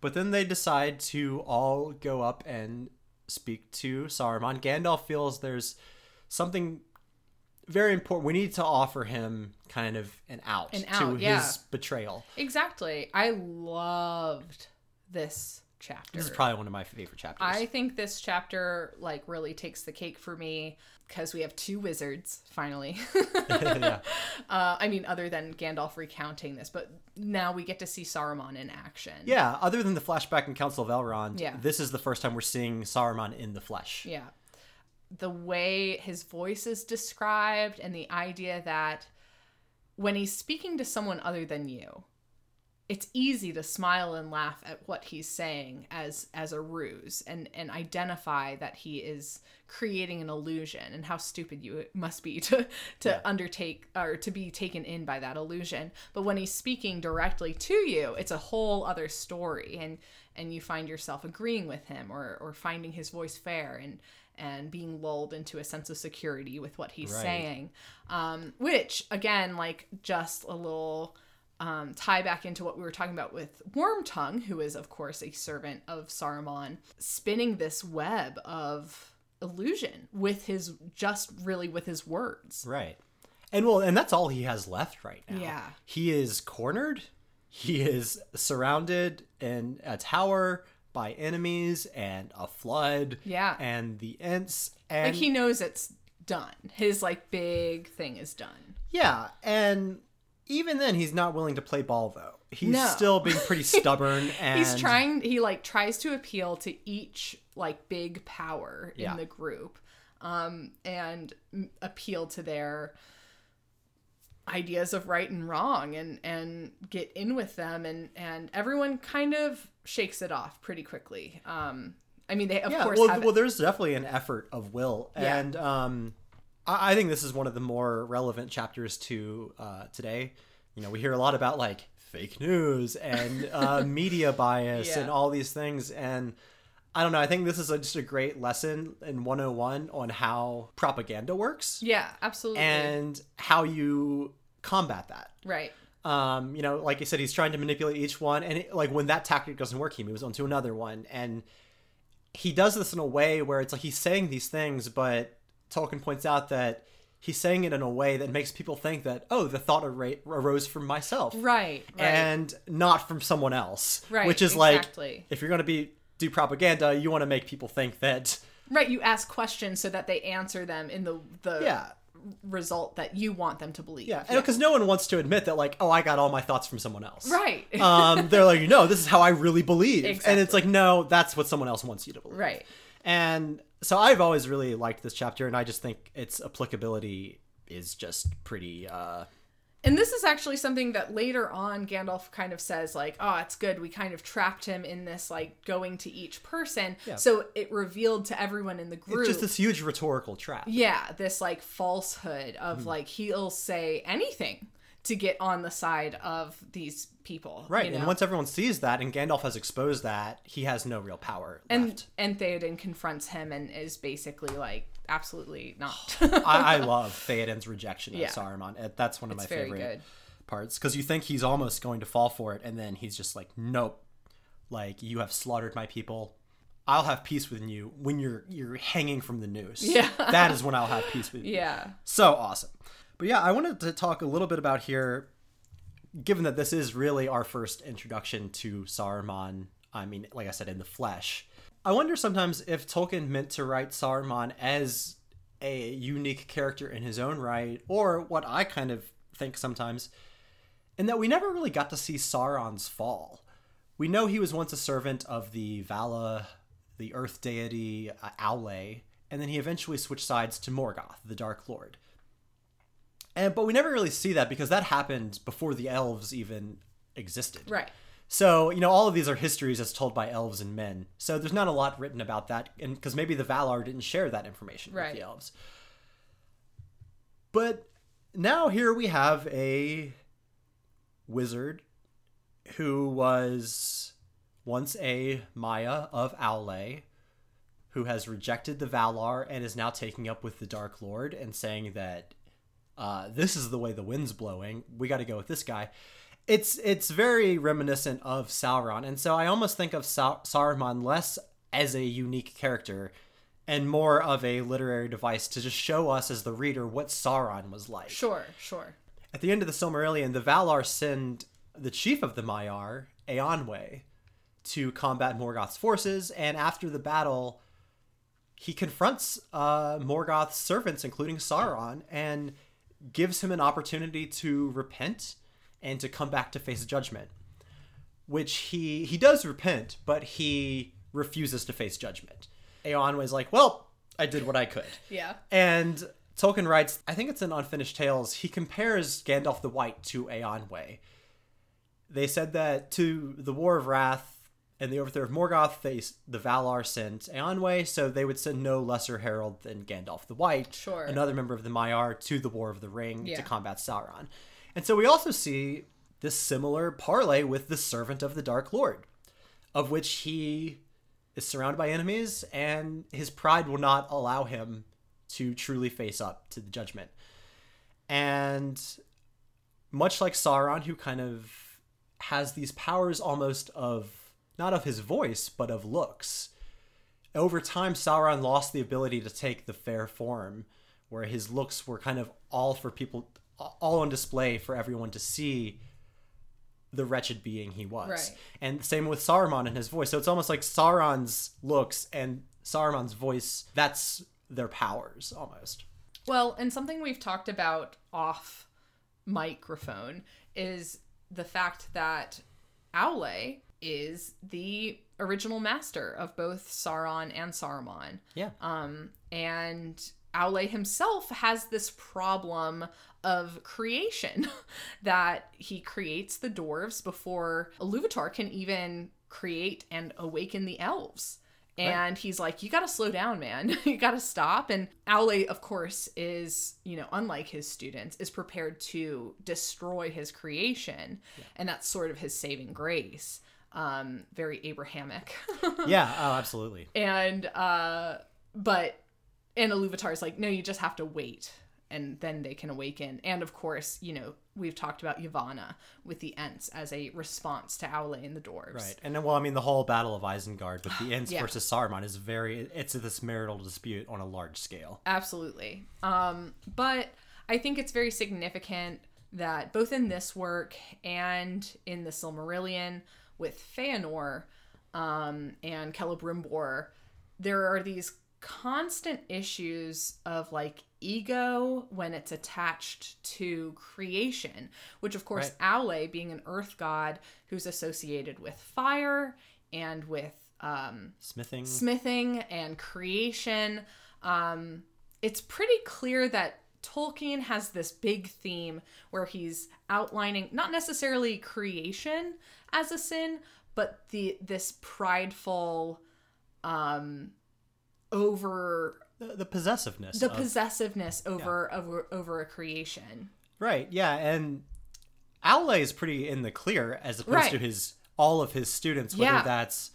But then they decide to all go up and speak to Saruman. Gandalf feels there's something very important. We need to offer him kind of an out An to yeah. his betrayal. Exactly. I loved this chapter. This is probably one of my favorite chapters. I think this chapter like really takes the cake for me because we have two wizards finally. [laughs] yeah. uh, I mean, other than Gandalf recounting this, but now we get to see Saruman in action. Yeah, other than the flashback in Council of Elrond, Yeah. this is the first time we're seeing Saruman in the flesh. Yeah. The way his voice is described and the idea that when he's speaking to someone other than you, it's easy to smile and laugh at what he's saying as as a ruse and and identify that he is creating an illusion and how stupid you must be [laughs] to to undertake or to be taken in by that illusion. But when he's speaking directly to you it's a whole other story and and you find yourself agreeing with him or or finding his voice fair and and being lulled into a sense of security with what he's Right. saying. Um which again like just a little um, tie back into what we were talking about with Wormtongue, who is, of course, a servant of Saruman, spinning this web of illusion with his just really with his words. Right. And well, and that's all he has left right now. Yeah. He is cornered. He is surrounded in a tower by enemies and a flood. Yeah. And the Ents and Like he knows it's done. His like big thing is done. Yeah, and even then he's not willing to play ball though. He's No. still being pretty [laughs] stubborn and He's trying he like tries to appeal to each like big power in Yeah. the group um and m- appeal to their ideas of right and wrong and and get in with them and and everyone kind of shakes it off pretty quickly um i mean they of yeah, course well, have well, there's definitely an effort of will, Yeah. and um, I, I think this is one of the more relevant chapters to uh, today. You know, we hear a lot about like fake news and uh, [laughs] media bias Yeah. and all these things, and I don't know. I think this is a, just a great lesson in 101 on how propaganda works yeah absolutely and how you combat that. right um you know like i said he's trying to manipulate each one and it, like when that tactic doesn't work he moves on to another one and he does this in a way where it's like he's saying these things but tolkien points out that he's saying it in a way that makes people think that oh the thought ar- arose from myself. Right right. And not from someone else. Right, which is exactly. like if you're going to be do propaganda you want to make people think that right you ask questions so that they answer them in the the yeah. result that you want them to believe. Yeah because no one wants to admit that like oh i got all my thoughts from someone else. Right. [laughs] Um, they're like, no, this is how I really believe, and it's like, no, that's what someone else wants you to believe, right. And so I've always really liked this chapter, and I just think its applicability is just pretty. Uh, And this is actually something that later on Gandalf kind of says, like, oh, it's good. We kind of trapped him in this, like, going to each person. Yeah. So it revealed to everyone in the group. it's just this huge rhetorical trap. yeah, this, like, falsehood of, Hmm. like, he'll say anything to get on the side of these people. Right, you and once everyone sees that, and Gandalf has exposed that, he has no real power and, left. and Theoden confronts him and is basically like, absolutely not. [laughs] I, I love Theoden's rejection of Yeah. Saruman. That's one of It's my very favorite good. parts because you think he's almost going to fall for it, and then he's just like, nope, like you have slaughtered my people. I'll have peace with you when you're you're hanging from the noose. Yeah. that is when I'll have peace with you. [laughs] yeah. So awesome. But yeah, I wanted to talk a little bit about here, given that this is really our first introduction to Saruman. I mean, like I said, in the flesh. I wonder sometimes if Tolkien meant to write Saruman as a unique character in his own right, or what I kind of think sometimes, in that we never really got to see Sauron's fall. We know he was once a servant of the Vala, the earth deity uh, Aule, and then he eventually switched sides to Morgoth, the Dark Lord. And but we never really see that because that happened before the elves even existed. Right. So, you know, all of these are histories as told by elves and men. So there's not a lot written about that and because maybe the Valar didn't share that information Right. with the elves. But now here we have a wizard who was once a Maia of Aule who has rejected the Valar and is now taking up with the Dark Lord and saying that uh, this is the way the wind's blowing. We got to go with this guy. It's it's very reminiscent of Sauron, and so I almost think of Sau- Saruman less as a unique character and more of a literary device to just show us as the reader what Sauron was like. Sure, sure. At the end of the Silmarillion, the Valar send the chief of the Maiar, Eonwe, to combat Morgoth's forces, and after the battle, he confronts uh, Morgoth's servants, including Sauron, and gives him an opportunity to repent and to come back to face judgment. Which he he does repent, but he refuses to face judgment. Eonwë was like, "Well, I did what I could." Yeah. And Tolkien writes, I think it's in Unfinished Tales, he compares Gandalf the White to Eonwë. They said that to the War of Wrath and the overthrow of Morgoth, they, the Valar sent Eonwë, so they would send no lesser herald than Gandalf the White, Sure. another member of the Maiar, to the War of the Ring Yeah. to combat Sauron. And so we also see this similar parlay with the Servant of the Dark Lord, of which he is surrounded by enemies, and his pride will not allow him to truly face up to the judgment. And much like Sauron, who kind of has these powers almost of not of his voice, but of looks. Over time, Sauron lost the ability to take the fair form, where his looks were kind of all for people, all on display for everyone to see the wretched being he was. Right. And same with Saruman and his voice. So it's almost like Sauron's looks and Saruman's voice, that's their powers almost. Well, and something we've talked about off microphone is the fact that Aule is the original master of both Sauron and Saruman. Yeah. Um, and Aule himself has this problem of creation [laughs] that he creates the dwarves before Iluvatar can even create and awaken the elves. And he's like, You gotta slow down, man. [laughs] you gotta stop. And Aule, of course, is, you know, unlike his students, is prepared to destroy his creation. And that's sort of his saving grace. Um, very Abrahamic. [laughs] yeah, oh, absolutely. and uh but and Iluvatar's like no you just have to wait and then they can awaken and of course you know we've talked about Yavanna with the Ents as a response to Aule and the dwarves Right. And then, well, I mean, the whole Battle of Isengard with the [gasps] Ents Yeah. versus Saruman is very, it's this marital dispute on a large scale. absolutely um but I think it's very significant that both in this work and in the Silmarillion with Feanor um, and Celebrimbor, there are these constant issues of like ego when it's attached to creation, which of course Aule being an earth god who's associated with fire and with um, Smithing. smithing and creation. Um, it's pretty clear that Tolkien has this big theme where he's outlining not necessarily creation as a sin, but the this prideful, um, over the, the possessiveness. the of- possessiveness over over over a creation. Right. Yeah, and Aule is pretty in the clear as opposed Right. to his all of his students, whether Yeah. that's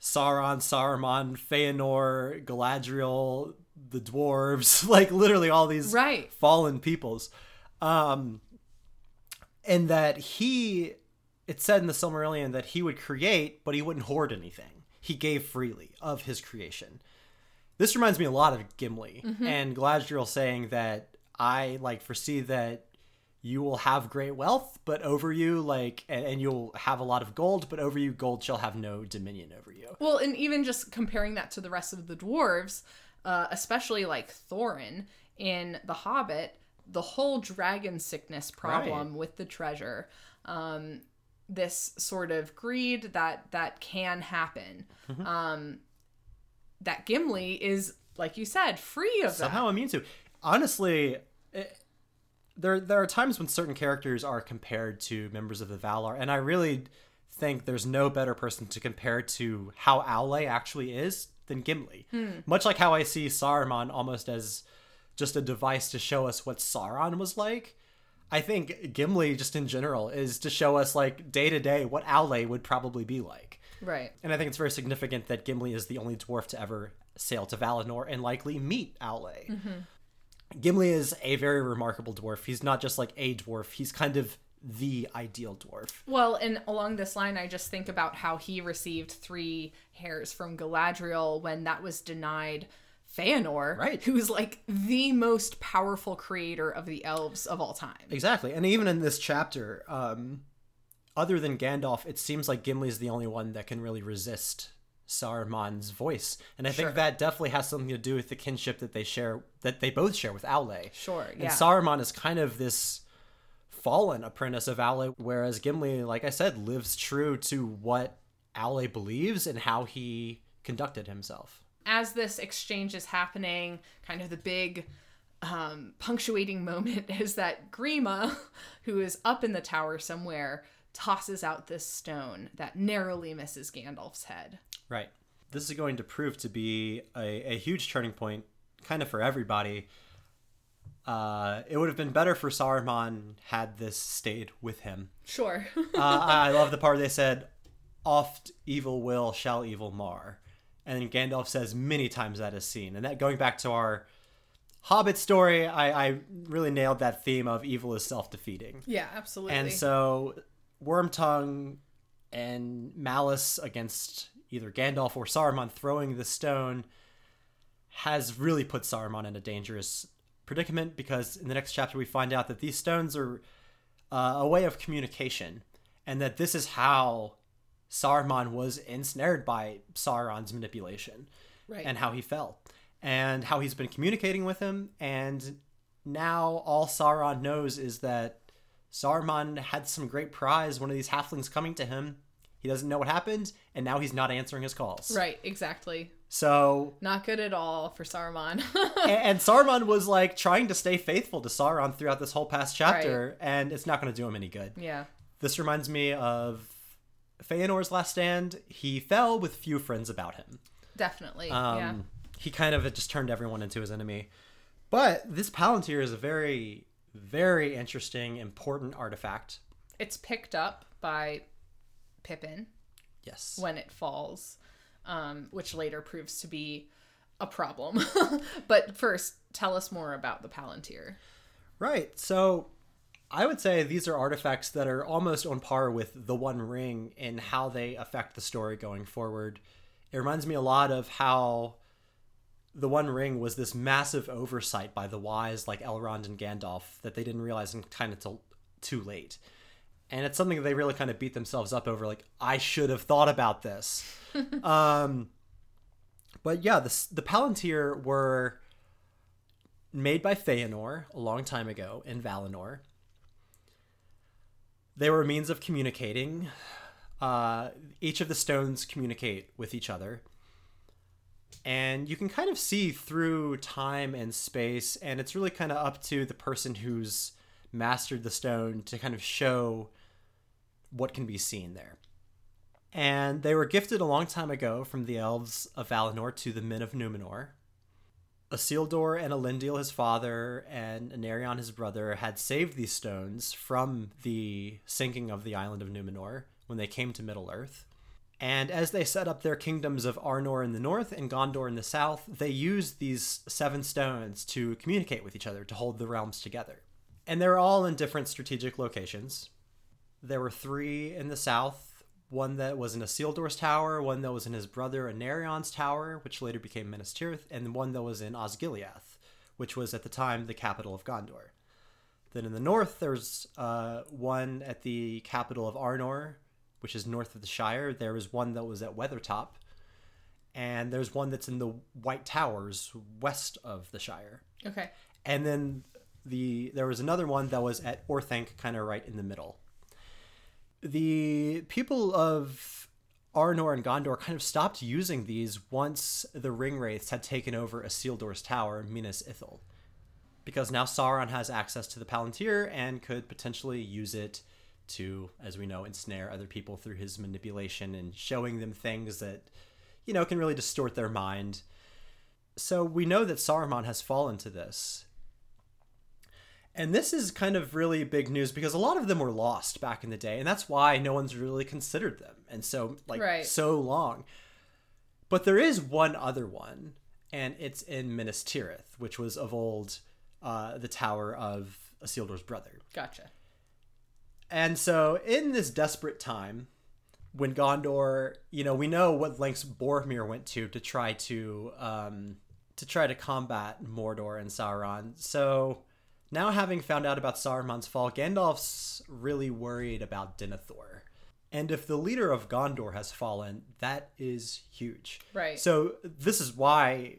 Sauron, Saruman, Feanor, Galadriel, the dwarves, [laughs] like literally all these Right. fallen peoples. Um and that he it said in the Silmarillion that he would create, but he wouldn't hoard anything. He gave freely of his creation. This reminds me a lot of Gimli and Galadriel saying that I like foresee that you will have great wealth, but over you, like, and, and you'll have a lot of gold, but over you, gold shall have no dominion over you. Well, and even just comparing that to the rest of the dwarves, uh, especially like Thorin in The Hobbit, the whole dragon sickness problem with the treasure, um, this sort of greed that that can happen, um, that Gimli is, like you said, free of that. Somehow immune to. Honestly, it, there there are times when certain characters are compared to members of the Valar, and I really think there's no better person to compare to how Aule actually is than Gimli. Hmm. Much like how I see Saruman almost as just a device to show us what Sauron was like. I think Gimli, just in general, is to show us like day to day what Aule would probably be like. Right. And I think it's very significant that Gimli is the only dwarf to ever sail to Valinor and likely meet Aule. Mm-hmm. Gimli is a very remarkable dwarf. He's not just like a dwarf, he's kind of the ideal dwarf. Well, and along this line, I just think about how he received three hairs from Galadriel when that was denied Feanor, Right. who's like the most powerful creator of the elves of all time. Exactly. And even in this chapter, um, other than Gandalf, it seems like Gimli's the only one that can really resist Saruman's voice, and I Sure. think that definitely has something to do with the kinship that they share, that they both share with Aule. Sure. Yeah. And Saruman is kind of this fallen apprentice of Aule, whereas Gimli, like I said, lives true to what Aule believes and how he conducted himself. as this exchange is happening, kind of the big um, punctuating [laughs] moment is that Grima, [laughs] who is up in the tower somewhere, tosses out this stone that narrowly misses Gandalf's head. Right. This is going to prove to be a, a huge turning point, kind of for everybody. Uh, it would have been better for Saruman had this stayed with him. Sure. [laughs] uh, I love the part they said, "Oft evil will shall evil mar," and then Gandalf says many times that is seen. And that going back to our Hobbit story, I, I really nailed that theme of evil is self defeating. yeah, absolutely. And so, Wormtongue and malice against either Gandalf or Saruman throwing the stone has really put Saruman in a dangerous predicament because in the next chapter we find out that these stones are uh, a way of communication and that this is how Saruman was ensnared by Sauron's manipulation right. and how he fell and how he's been communicating with him and now all Sauron knows is that Saruman had some great prize one of these halflings coming to him he doesn't know what happened and now he's not answering his calls right, exactly. so Not good at all for Saruman. [laughs] and, and Saruman was like trying to stay faithful to Sauron throughout this whole past chapter and it's not going to do him any good yeah. this reminds me of Feanor's last stand he fell with few friends about him Definitely. Um, yeah. He kind of just turned everyone into his enemy. But this Palantir is a very, very interesting, important artifact. It's picked up by Pippin Yes. when it falls, um, which later proves to be a problem. [laughs] but first, tell us more about the Palantir. Right. So I would say these are artifacts that are almost on par with the One Ring in how they affect the story going forward. It reminds me a lot of how the One Ring was this massive oversight by the wise like Elrond and Gandalf that they didn't realize and kind of too late. And it's something that they really kind of beat themselves up over like I should have thought about this. [laughs] um but yeah, the the Palantir were made by Feanor a long time ago in Valinor. They were a means of communicating. Uh, each of the stones communicate with each other. And you can kind of see through time and space, and it's really kind of up to the person who's mastered the stone to kind of show what can be seen there. And they were gifted a long time ago from the elves of Valinor to the men of Numenor. Isildur and Elendil, his father, and Anarion, his brother, had saved these stones from the sinking of the island of Numenor when they came to Middle Earth. And as they set up their kingdoms of Arnor in the north and Gondor in the south, they used these seven stones to communicate with each other, to hold the realms together. And they're all in different strategic locations. There were three in the south one that was in Isildur's tower, one that was in his brother Anarion's tower, which later became Minas Tirith, and one that was in Osgiliath, which was at the time the capital of Gondor. Then in the north, there's uh, one at the capital of Arnor, which is north of the Shire. There was one that was at Weathertop, and there's one that's in the White Towers west of the Shire. Okay. And then the there was another one that was at Orthanc, kind of right in the middle. The people of Arnor and Gondor kind of stopped using these once the ring wraiths had taken over Isildur's tower, Minas Ithil, because now Sauron has access to the Palantir and could potentially use it to, as we know, ensnare other people through his manipulation and showing them things that, you know, can really distort their mind. So we know that Saruman has fallen to this. And this is kind of really big news because a lot of them were lost back in the day, and that's why no one's really considered them. And so like Right. so long. But there is one other one, and it's in Minas Tirith, which was of old uh, the tower of Isildur's brother. Gotcha. And so, in this desperate time, when Gondor, you know, we know what lengths Boromir went to to try to um, to try to combat Mordor and Sauron. So now, having found out about Saruman's fall, Gandalf's really worried about Denethor. And if the leader of Gondor has fallen, that is huge. Right. So this is why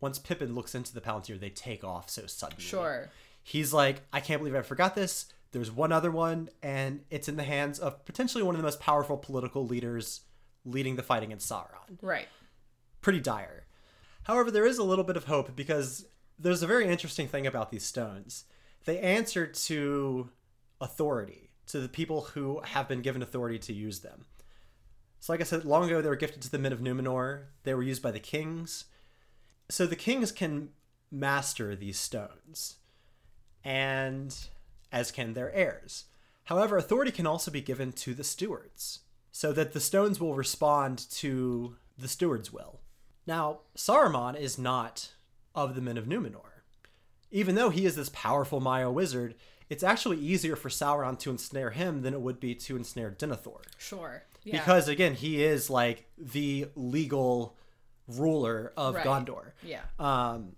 once Pippin looks into the Palantir, they take off so suddenly. Sure. He's like, I can't believe I forgot this. There's one other one, and it's in the hands of potentially one of the most powerful political leaders leading the fight against Sauron. Right. Pretty dire. However, there is a little bit of hope because there's a very interesting thing about these stones. They answer to authority, to the people who have been given authority to use them. So, like I said, long ago they were gifted to the men of Numenor. They were used by the kings. So the kings can master these stones, and as can their heirs. However, authority can also be given to the stewards, so that the stones will respond to the steward's will. Now, Saruman is not of the men of Numenor. Even though he is this powerful Maia wizard, it's actually easier for Sauron to ensnare him than it would be to ensnare Denethor. Sure. Yeah. Because again, he is like the legal ruler of Right. Gondor. yeah. Um,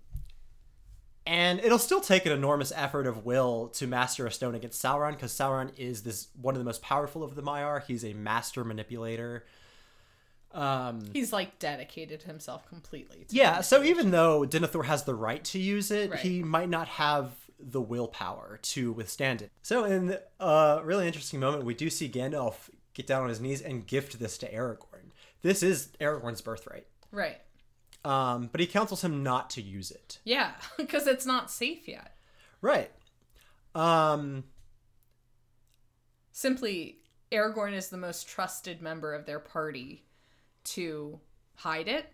and it'll still take an enormous effort of will to master a stone against Sauron, because Sauron is this one of the most powerful of the Maiar. He's a master manipulator. Um, He's like dedicated himself completely. To yeah, so even though Denethor has the right to use it, Right. he might not have the willpower to withstand it. So in a really interesting moment, we do see Gandalf get down on his knees and gift this to Aragorn. This is Aragorn's birthright. Right. Um, but he counsels him not to use it. Yeah, [laughs] because it's not safe yet. Right. Um, Simply, Aragorn is the most trusted member of their party to hide it,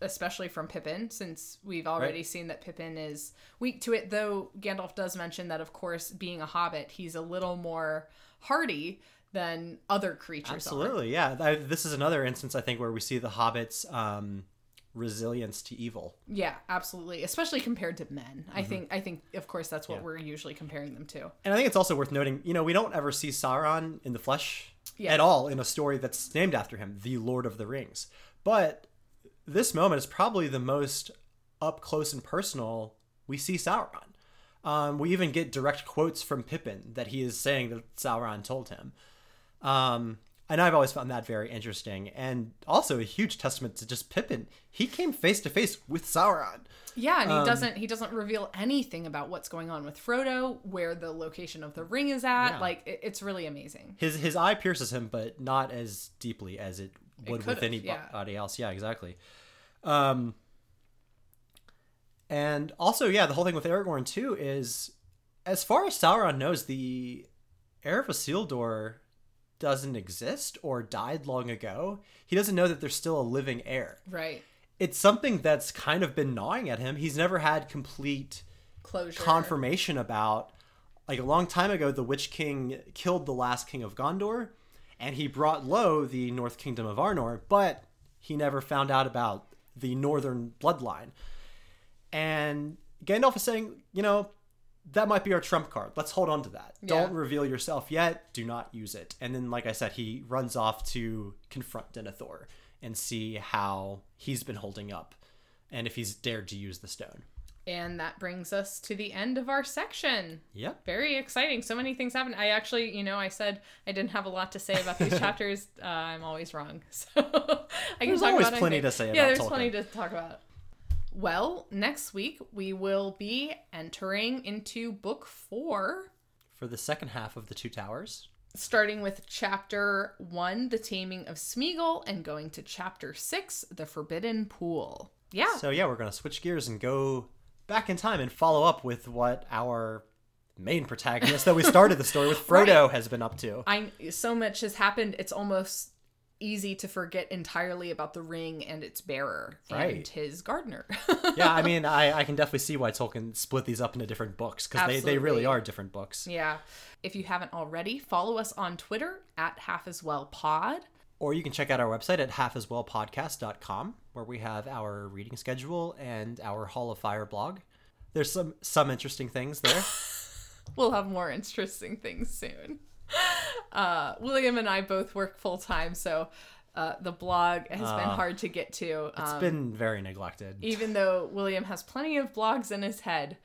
especially from Pippin, since we've already Right. seen that Pippin is weak to it. Though Gandalf does mention that, of course, being a hobbit, he's a little more hardy than other creatures are. absolutely, yeah. I, this is another instance, I think, where we see the hobbits' um, resilience to evil. Yeah, absolutely. Especially compared to men. I think I think of course that's what we're usually comparing them to. And I think it's also worth noting, you know, we don't ever see Sauron in the flesh Yeah. at all in a story that's named after him, The Lord of the Rings. But this moment is probably the most up close and personal we see Sauron. Um, we even get direct quotes from Pippin that he is saying that Sauron told him. Um, and I've always found that very interesting, and also a huge testament to just Pippin. He came face to face with Sauron. Yeah, and he Um, doesn't he doesn't reveal anything about what's going on with Frodo, where the location of the ring is at. Yeah. Like it, it's really amazing. His his eye pierces him, but not as deeply as it would with anybody yeah. else. Yeah, exactly. Um, and also, yeah, the whole thing with Aragorn too is, as far as Sauron knows, the heir of Isildur doesn't exist or died long ago. He doesn't know that there's still a living heir. Right. It's something that's kind of been gnawing at him. He's never had complete Closure. confirmation about like a long time ago the witch king killed the last king of gondor and he brought low the north kingdom of arnor but he never found out about the northern bloodline and gandalf is saying you know that might be our trump card let's hold on to that Yeah. don't reveal yourself yet do not use it and then like i said he runs off to confront denethor and see how he's been holding up and if he's dared to use the stone And that brings us to the end of our section. yep Very exciting. So many things happened. I actually, you know, I said I didn't have a lot to say about these [laughs] chapters. Uh, I'm always wrong. [laughs] So I can There's talk always about plenty anything. to say Yeah, about there's Tolkien. plenty to talk about. Well, next week we will be entering into book four, for the second half of the Two Towers. starting with chapter one, The Taming of Smeagol, and going to chapter six, The Forbidden Pool. Yeah. So yeah, we're gonna switch gears and go back in time and follow up with what our main protagonist that we started the story with [laughs] Frodo has been up to. I so much has happened. It's almost easy to forget entirely about the ring and its bearer and Right. his gardener. [laughs] yeah, I mean, I, I can [laughs] definitely see why Tolkien split these up into different books because they, they really are different books. yeah. If you haven't already, follow us on Twitter at Half As Well Pod. Or you can check out our website at halfaswellpodcast.com where we have our reading schedule and our Hall of Fire blog. There's some some interesting things there. [laughs] We'll have more interesting things soon uh, William and I both work full time, so uh, the blog has uh, been ah. hard to get to. It's um, been very neglected. Even though William has plenty of blogs in his head.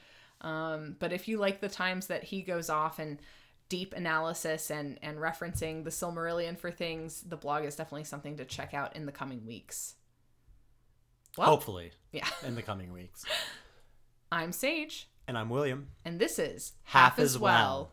Um, but if you like the times that he goes off and deep analysis and, and referencing the Silmarillion for things, the blog is definitely something to check out in the coming weeks. Well, Hopefully. Yeah. In the coming weeks. [laughs] I'm Sage. And I'm William. And this is Half, Half as Well. well.